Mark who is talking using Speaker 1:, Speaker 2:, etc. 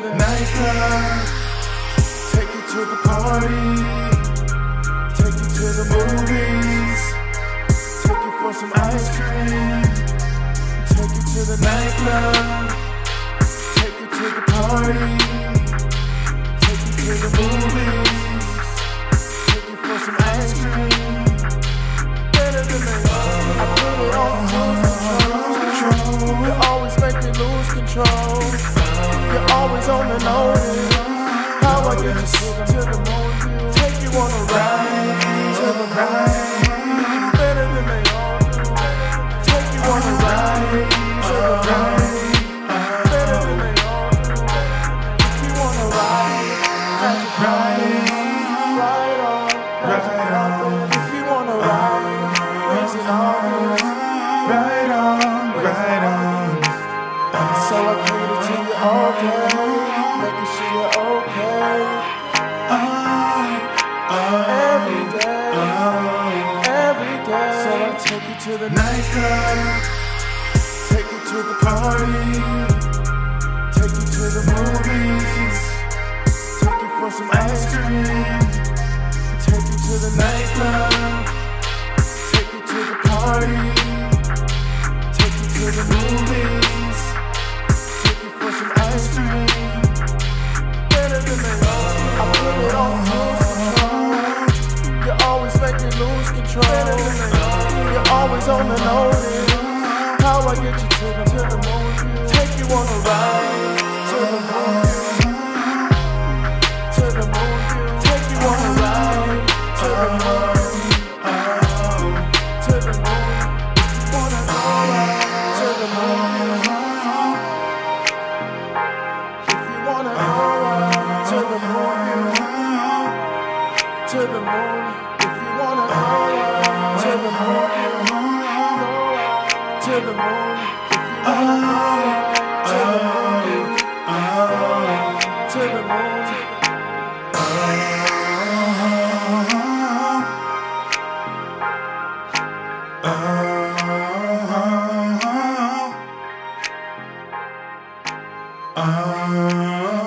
Speaker 1: nightclub. Take you to the party. Take you to the movies. On. How I get you to the moon. Take you on a ride to the ride. To the nightclub, take you to the party, take you to the movies, take you for some ice cream, take you to the nightclub, take you to the party, take you to the movies, take you for some ice cream. Make me lose control. You're always on the loading. How I get you to the to the moon? Take you on a ride to the moon. To the moon. Take you on a ride to the moon. Wanna to the moon. If you wanna to the moon, to the moon. to the moon. Oh, to. Oh, to the moon. Oh, oh, oh,
Speaker 2: oh.